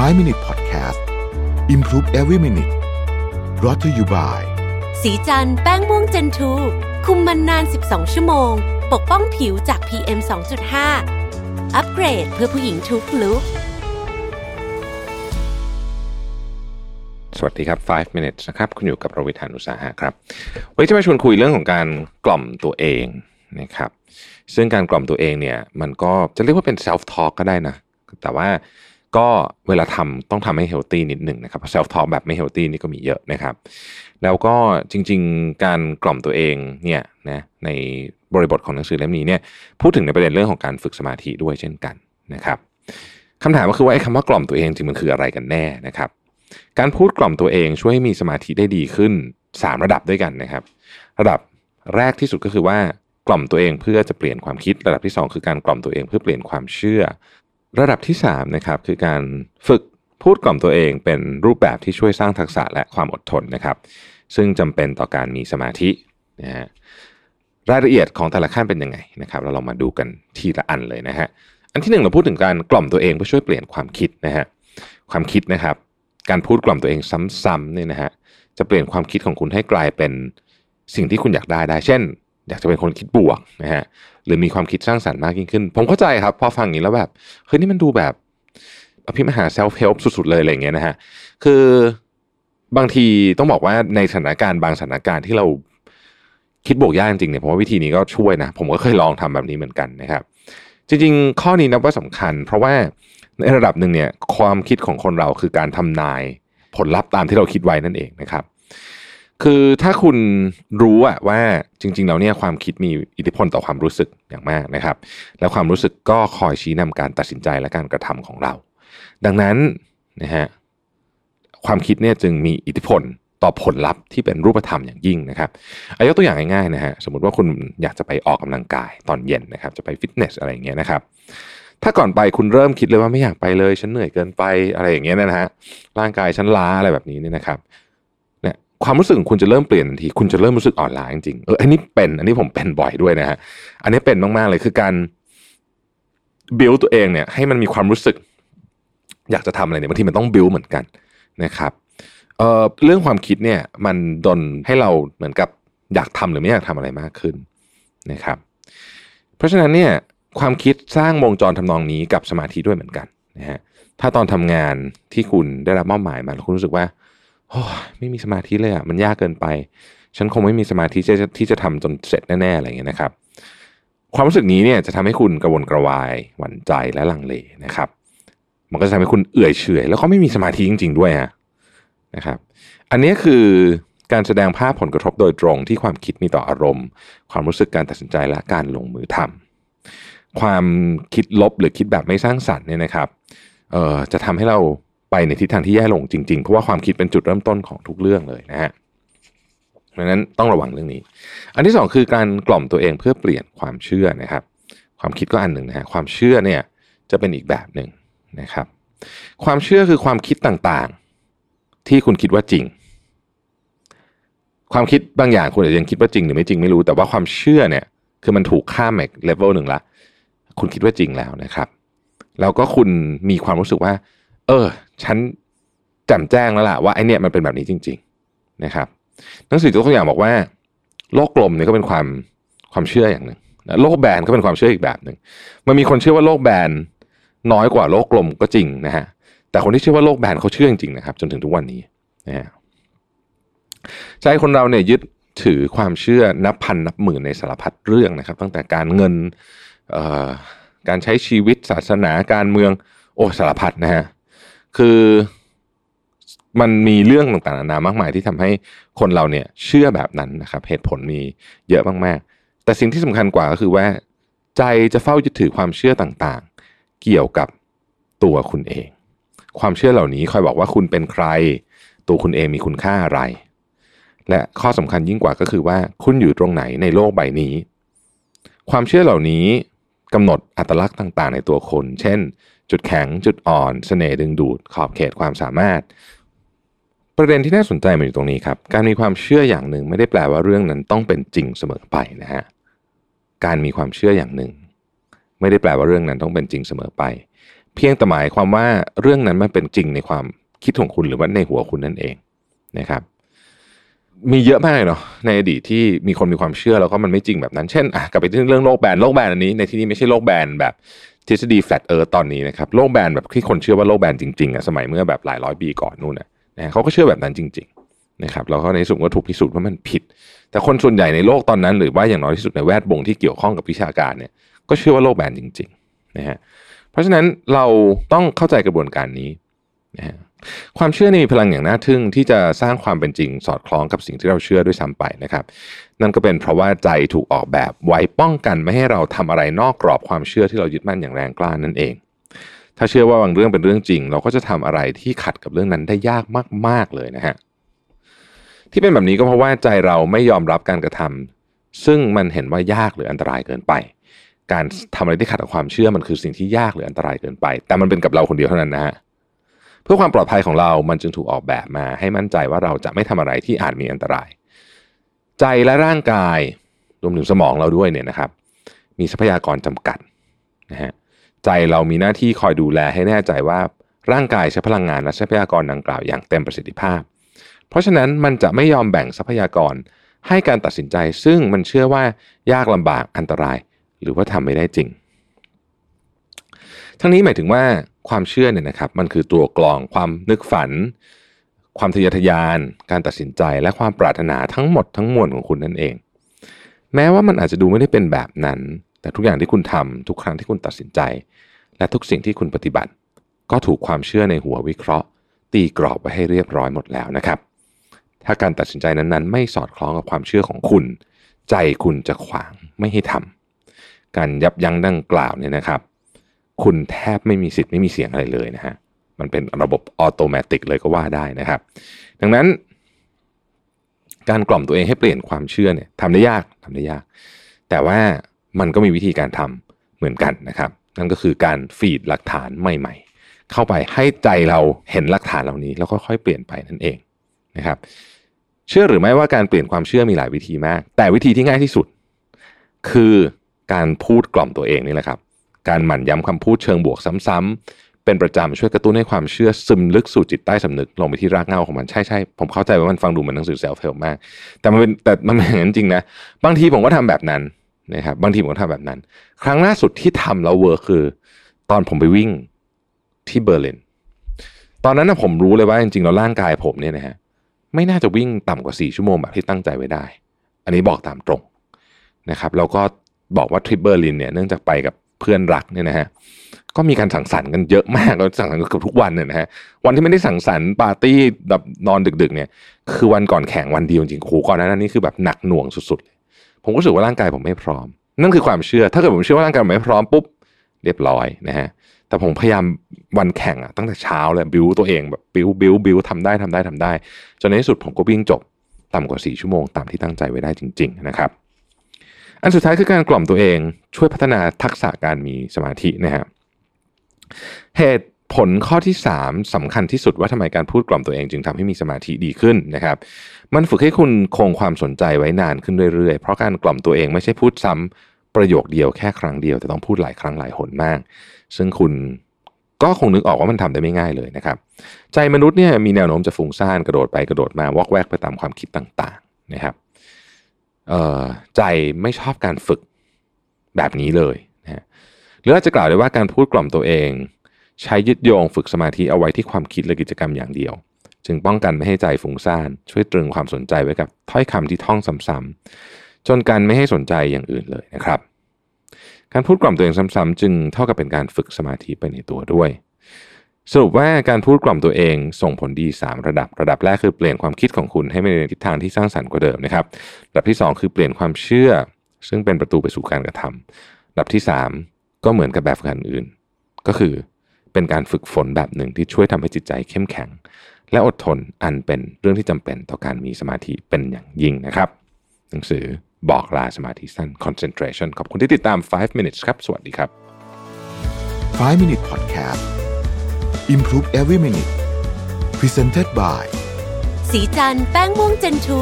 5 Minute Podcast Improve Every Minute รอ t ธออยู่บ่ายสีจันแป้งม่วงเจนทูคุมมันนาน 12 ชั่วโมง ปกป้องผิวจาก PM 2.5 อัปเกรดเพื่อผู้หญิงทุกลุกสวัสดีครับ 5 minutes นะครับ คุณอยู่กับรวิทยานุสาหะครับ วันนี้จะมาชวนคุยเรื่องของการกล่อมตัวเองนะครับ ซึ่งการกล่อมตัวเองเนี่ย มันก็จะเรียกว่าเป็น self talk ก็ได้นะ แต่ว่า ก็เวลาทำต้องทำให้เฮลตี้นิดหนึ่งนะครับ self talk แบบไม่เฮลตี้นี่ก็มีเยอะนะครับ แล้วก็จริง ๆ การกล่อมตัวเองเนี่ยนะในบริบทของหนังสือเล่มนี้เนี่ยพูดถึงในประเด็นเรื่องของการฝึกสมาธิด้วยเช่นกันนะครับคำถามก็คือว่าไอ้คำว่ากล่อมตัวเองจริงมันคืออะไรกันแน่นะครับ การพูดกล่อมตัวเองช่วยให้มีสมาธิได้ดีขึ้น 3 ระดับด้วยกันนะครับ ระดับแรกที่สุดก็คือว่ากล่อมตัวเองเพื่อจะเปลี่ยนความคิด ระดับที่ 2 คือการกล่อมตัวเองเพื่อเปลี่ยนความเชื่อ ระดับที่3นะครับคือการฝึกพูดกล่อมตัวเองเป็นรูปแบบที่ช่วยสร้างทักษะและความอดทนนะครับ ซึ่งจำเป็นต่อการมีสมาธินะฮะรายละเอียดของแต่ละขั้นเป็นยังไงนะครับ เราลองมาดูกันทีละอันเลยนะฮะอันที่หนึ่งเราพูดถึงการกล่อมตัวเองเพื่อช่วยเปลี่ยนความคิดนะฮะความคิดนะครับ การพูดกล่อมตัวเองซ้ำๆเนี่ยนะฮะจะเปลี่ยนความคิดของคุณให้กลายเป็นสิ่งที่คุณอยากได้ได้ เช่น อยากจะเป็นคนคิดบวกนะฮะหรือมีความคิดสร้างสรรค์มากยิ่งขึ้น ผมเข้าใจครับพอฟังอย่างนี้แล้วแบบเฮ้ยนี่มันดูแบบอภิมหาเซลฟ์เฮลป์สุดๆเลยอะไรเงี้ยนะฮะคือบางทีต้องบอกว่าในสถานการณ์บางสถานการณ์ที่เราคิดบวกยากจริงๆเนี่ยผมว่าวิธีนี้ก็ช่วยนะ ผมก็เคยลองทำแบบนี้เหมือนกันนะครับ จริงๆ ข้อนี้นับว่าสำคัญ เพราะว่าในระดับหนึ่งเนี่ยความคิดของคนเราคือการทำนายผลลัพธ์ตามที่เราคิดไว้นั่นเองนะครับ คือถ้าคุณรู้อะว่าจริง ๆ แล้วเนี่ยความคิดมีอิทธิพลต่อความรู้สึกอย่างมากนะครับ และความรู้สึกก็คอยชี้นำการตัดสินใจและการกระทำของเรา ดังนั้นนะฮะความคิดเนี่ยจึงมีอิทธิพลต่อผลลัพธ์ที่เป็นรูปธรรมอย่างยิ่งนะครับอายกตัวอย่างง่ายๆนะฮะสมมติว่าคุณอยากจะไปออกกำลังกายตอนเย็นนะครับ จะไปฟิตเนสอะไรอย่างเงี้ยนะครับ ถ้าก่อนไปคุณเริ่มคิดเลยว่าไม่อยากไปเลย ฉันเหนื่อยเกินไปอะไรอย่างเงี้ยนะฮะร่างกายฉันล้าอะไรแบบนี้เนี่ยนะครับ ความรู้สึกคุณจะเริ่มเปลี่ยนทันที คุณจะเริ่มรู้สึกอ่อนล้าจริงๆเอออันนี้เป็น อันนี้ผมเป็นบ่อยด้วยนะฮะอันนี้เป็นมากๆเลยคือการบิวตัวเองเนี่ย ให้มันมีความรู้สึก อยากจะทำอะไรเนี่ยบางทีมันต้องบิวเหมือนกันนะครับเอ่อเรื่องความคิดเนี่ย มันดนให้เราเหมือนกับอยากทำหรือไม่อยากทำอะไรมากขึ้นนะครับ เพราะฉะนั้นเนี่ย ความคิดสร้างวงจรทำนองนี้กับสมาธิด้วยเหมือนกันนะฮะถ้าตอนทำงานที่คุณได้รับมอบหมายมาแล้วคุณรู้สึกว่า ไม่มีสมาธิเลยอะมันยากเกินไป ฉันคงไม่มีสมาธิที่จะที่จะทำจนเสร็จแน่ๆอะไรเงี้ยนะครับ ความรู้สึกนี้เนี่ยจะทำให้คุณกระวนกระวายหวั่นใจและลังเลนะครับ มันก็จะทำให้คุณเอื่อยเฉยแล้วก็ไม่มีสมาธิจริง ๆ ด้วยฮะนะครับ อันนี้คือการแสดงภาพผลกระทบโดยตรงที่ความคิดมีต่ออารมณ์ ความรู้สึกการตัดสินใจและการลงมือทำความคิดลบหรือคิดแบบไม่สร้างสรรค์เนี่ยนะครับเอ่อจะทำให้เรา ไปในทิศทางที่แย่ลงจริงๆ เพราะว่าความคิดเป็นจุดเริ่มต้นของทุกเรื่องเลยนะฮะดังนั้นต้องระวังเรื่องนี้ อันที่สองคือการกล่อมตัวเองเพื่อเปลี่ยนความเชื่อนะครับ ความคิดก็อันหนึ่งนะฮะความเชื่อเนี่ยจะเป็นอีกแบบหนึ่งนะครับ ความเชื่อคือความคิดต่างๆ ที่คุณคิดว่าจริง ความคิดบางอย่างคุณอาจจะยังคิดว่าจริงหรือไม่จริงไม่รู้ แต่ว่าความเชื่อเนี่ยคือมันถูกข้ามอีกเลเวลหนึ่งละคุณคิดว่าจริงแล้วนะครับ แล้วก็คุณมีความรู้สึกว่า ออ ฉันแจ่มแจ้งแล้วล่ะว่าไอเนี่ยมันเป็นแบบนี้จริง ๆนะครับ หนังสือยกตัวอย่างบอกว่า โลกกลมเนี่ยก็เป็นความความเชื่ออย่างหนึ่งโลกแบนก็เป็นความเชื่ออีกแบบหนึ่งมันมีคนเชื่อว่าโลกแบนน้อยกว่าโลกกลมก็จริงนะฮะแต่คนที่เชื่อว่าโลกแบนเขาเชื่อจริงๆนะครับ จนถึงทุกวันนี้นะฮะใจคนเราเนี่ยยึดถือความเชื่อนับพันนับหมื่นในสารพัดเรื่องนะครับ ตั้งแต่การเงินการใช้ชีวิตศาสนาการเมืองโอ้สารพัดนะฮะ คือมันมีเรื่องต่างๆนานามากมายที่ทำให้คนเราเนี่ยเชื่อแบบนั้นนะครับ เหตุผลมีเยอะมากๆ แต่สิ่งที่สำคัญกว่าก็คือว่า ใจจะเฝ้ายึดถือความเชื่อต่างๆ เกี่ยวกับตัวคุณเอง ความเชื่อเหล่านี้คอยบอกว่าคุณเป็นใคร ตัวคุณเองมีคุณค่าอะไร และข้อสำคัญยิ่งกว่าก็คือว่าคุณอยู่ตรงไหนในโลกใบนี้ ความเชื่อเหล่านี้กำหนดอัตลักษณ์ต่าง ๆ ในตัวคน เช่น จุดแข็งจุดอ่อนเสน่ห์ดึงดูดขอบเขตความสามารถ ประเด็นที่น่าสนใจมันอยู่ตรงนี้ครับ การมีความเชื่ออย่างหนึ่งไม่ได้แปลว่าเรื่องนั้นต้องเป็นจริงเสมอไปนะฮะการมีความเชื่ออย่างหนึ่ง ไม่ได้แปลว่าเรื่องนั้นต้องเป็นจริงเสมอไป เพียงแต่หมายความว่าเรื่องนั้นมันเป็นจริงในความคิดของคุณหรือว่าในหัวคุณนั่นเองนะครับมีเยอะมากเลยเนาะในอดีตที่มีคนมีความเชื่อแล้วก็มันไม่จริงแบบนั้น เช่นอะกลับไปที่เรื่องโลกแบนโลกแบนอันนี้ในที่นี้ไม่ใช่โลกแบนแบบ ทฤษฎี flat earth ตอนนี้นะครับโลกแบนแบบที่คนเชื่อว่าโลกแบนจริงๆอะสมัยเมื่อแบบหลายร้อยปีก่อนนู่นนะเขาก็เชื่อแบบนั้นจริงๆนะครับแล้วก็ในสุดก็ถูกพิสูจน์ว่ามันผิด แต่คนส่วนใหญ่ในโลกตอนนั้น หรือว่าอย่างน้อยที่สุดในแวดวงที่เกี่ยวข้องกับวิชาการเนี่ยก็เชื่อว่าโลกแบนจริงๆนะฮะเพราะฉะนั้นเราต้องเข้าใจกระบวนการนี้นะฮะ ความเชื่อนี่มีพลังอย่างน่าทึ่งที่จะสร้างความเป็นจริงสอดคล้องกับสิ่งที่เราเชื่อด้วยซ้ำไปนะครับ นั่นก็เป็นเพราะว่าใจถูกออกแบบไว้ป้องกันไม่ให้เราทำอะไรนอกกรอบความเชื่อที่เรายึดมั่นอย่างแรงกล้านั่นเอง ถ้าเชื่อว่าบางเรื่องเป็นเรื่องจริง เราก็จะทำอะไรที่ขัดกับเรื่องนั้นได้ยากมาก ๆเลยนะฮะที่เป็นแบบนี้ก็เพราะว่าใจเราไม่ยอมรับการกระทำซึ่งมันเห็นว่ายากหรืออันตรายเกินไปการทำอะไรที่ขัดกับความเชื่อมันคือสิ่งที่ยากหรืออันตรายเกินไป แต่มันเป็นกับเราคนเดียวเท่านั้นนะฮะ เพื่อความปลอดภัยของเรามันจึงถูกออกแบบมาให้มั่นใจว่าเราจะไม่ทำอะไรที่อาจมีอันตราย ใจและร่างกายรวมถึงสมองเราด้วยเนี่ยนะครับ มีทรัพยากรจำกัดนะฮะใจเรามีหน้าที่คอยดูแลให้แน่ใจว่าร่างกายใช้พลังงานและทรัพยากรดังกล่าวอย่างเต็มประสิทธิภาพ เพราะฉะนั้นมันจะไม่ยอมแบ่งทรัพยากรให้การตัดสินใจ ซึ่งมันเชื่อว่ายากลำบากอันตราย หรือว่าทำไม่ได้จริง ทั้งนี้หมายถึงว่า ความเชื่อเนี่ยนะครับมันคือตัวกลองความนึกฝัน ความทะเยอทะยาน การตัดสินใจและความปรารถนาทั้งหมดทั้งมวลของคุณนั่นเอง แม้ว่ามันอาจจะดูไม่ได้เป็นแบบนั้น แต่ทุกอย่างที่คุณทำทุกครั้งที่คุณตัดสินใจ และทุกสิ่งที่คุณปฏิบัติ ก็ถูกความเชื่อในหัววิเคราะห์ ตีกรอบไว้ให้เรียบร้อยหมดแล้วนะครับ ถ้าการตัดสินใจนั้นๆ ไม่สอดคล้องกับความเชื่อของคุณ ใจคุณจะขวางไม่ให้ทำการยับยั้งดังกล่าวเนี่ยนะครับ คุณแทบไม่มีสิทธิ์ไม่มีเสียงอะไรเลยนะฮะมันเป็นระบบออโตเมติกเลยก็ว่าได้นะครับ ดังนั้น การกล่อมตัวเองให้เปลี่ยนความเชื่อเนี่ยทำได้ยากทำได้ยาก แต่ว่ามันก็มีวิธีการทำเหมือนกันนะครับ นั่นก็คือการฟีดหลักฐานใหม่ ๆ เข้าไปให้ใจเราเห็นหลักฐานเหล่านี้ แล้วก็ค่อยเปลี่ยนไปนั่นเองนะครับ เชื่อหรือไม่ว่าการเปลี่ยนความเชื่อมีหลายวิธีมาก แต่วิธีที่ง่ายที่สุด คือการพูดกล่อมตัวเองนี่แหละครับ การหมั่นย้ำคำพูดเชิงบวกซ้ำๆเป็นประจำช่วยกระตุ้นให้ความเชื่อซึมลึกสู่จิตใต้สำนึกลงไปที่รากเหง้าของมันใช่ใช่ผมเข้าใจว่ามันฟังดูเหมือนหนังสือ self-help มาก แต่มันเป็นแต่มันเป็นอย่างนั้นจริงนะ บางทีผมก็ทำแบบนั้นนะครับบางทีผมก็ทำแบบนั้น ครั้งล่าสุดที่ทำแล้ว work คือ ตอนผมไปวิ่งที่เบอร์ลินตอนนั้นนะผมรู้เลยว่าจริงๆแล้วร่างกายผมเนี่ยนะฮะไม่น่าจะวิ่งต่ำกว่าสี่ชั่วโมงแบบที่ตั้งใจไว้ได้ อันนี้บอกตามตรงนะครับแล้วก็บอกว่าทริปเบอร์ลินเนี่ยเนื่องจากไปกับ เพื่อนรักเนี่ยนะฮะก็มีการสังสรรค์กันเยอะมากเราสังสรรค์กันเกือบทุกวันเนี่ยนะฮะวันที่ไม่ได้สังสรรค์ปาร์ตี้แบบนอนดึก ๆ เนี่ย คือวันก่อนแข่งวันเดียวจริงๆโหก่อนนั้นนี่คือแบบหนักหน่วงสุดๆเลยผมก็รู้สึกว่าร่างกายผมไม่พร้อม นั่นคือความเชื่อ ถ้าเกิดผมเชื่อว่าร่างกายผมไม่พร้อมปุ๊บเรียบร้อยนะฮะแต่ผมพยายามวันแข่งอะตั้งแต่เช้าเลยบิวตัวเองแบบบิวบิวบิวทำได้ทำได้ทำได้ จนในที่สุดผมก็วิ่งจบต่ำกว่าสี่ชั่วโมงตามที่ตั้งใจไว้ได้จริง ๆ นะครับ อันสุดท้ายคือการกล่อมตัวเองช่วยพัฒนาทักษะการมีสมาธินะฮะเหตุผลข้อที่ 3สำคัญที่สุดว่าทำไมการพูดกล่อมตัวเองจึงทำให้มีสมาธิดีขึ้นนะครับ มันฝึกให้คุณคงความสนใจไว้นานขึ้นเรื่อยๆ เพราะการกล่อมตัวเองไม่ใช่พูดซ้ำประโยคเดียวแค่ครั้งเดียว แต่ต้องพูดหลายครั้งหลายหนมาก ซึ่งคุณก็คงนึกออกว่ามันทำได้ไม่ง่ายเลยนะครับ ใจมนุษย์เนี่ยมีแนวโน้มจะฟุ้งซ่านกระโดดไปกระโดดมาวอกแวกไปตามความคิดต่างๆนะครับ ใจไม่ชอบการฝึกแบบนี้เลยนะหรืออาจจะกล่าวได้ว่าการพูดกล่อมตัวเอง ใช้ยึดโยงฝึกสมาธิเอาไว้ที่ความคิดและกิจกรรมอย่างเดียว จึงป้องกันไม่ให้ใจฟุ้งซ่านช่วยตรึงความสนใจไว้กับถ้อยคำที่ท่องซ้ำๆจนการไม่ให้สนใจอย่างอื่นเลยนะครับ การพูดกล่อมตัวเองซ้ำๆจึงเท่ากับเป็นการฝึกสมาธิไปในตัวด้วย สรุปว่าการพูดกล่อมตัวเองส่งผลดี 3 ระดับ ระดับแรกคือเปลี่ยนความคิดของคุณให้ไปในทิศทางที่สร้างสรรค์กว่าเดิมนะครับ ระดับที่ 2 คือเปลี่ยนความเชื่อ ซึ่งเป็นประตูไปสู่การกระทำระดับที่ 3 ก็เหมือนกับแบบฝึกหัดอื่น ก็คือเป็นการฝึกฝนแบบหนึ่งที่ช่วยทำให้จิตใจเข้มแข็ง และอดทนอันเป็นเรื่องที่จำเป็นต่อการมีสมาธิเป็นอย่างยิ่งนะครับ หนังสือบอกลาสมาธิสั้น concentration ขอบคุณที่ติดตาม 5 minutes ครับ สวัสดีครับ 5 Minute Podcast Improve Every Minute Presented by สีจันแป้งม่วงเจนทู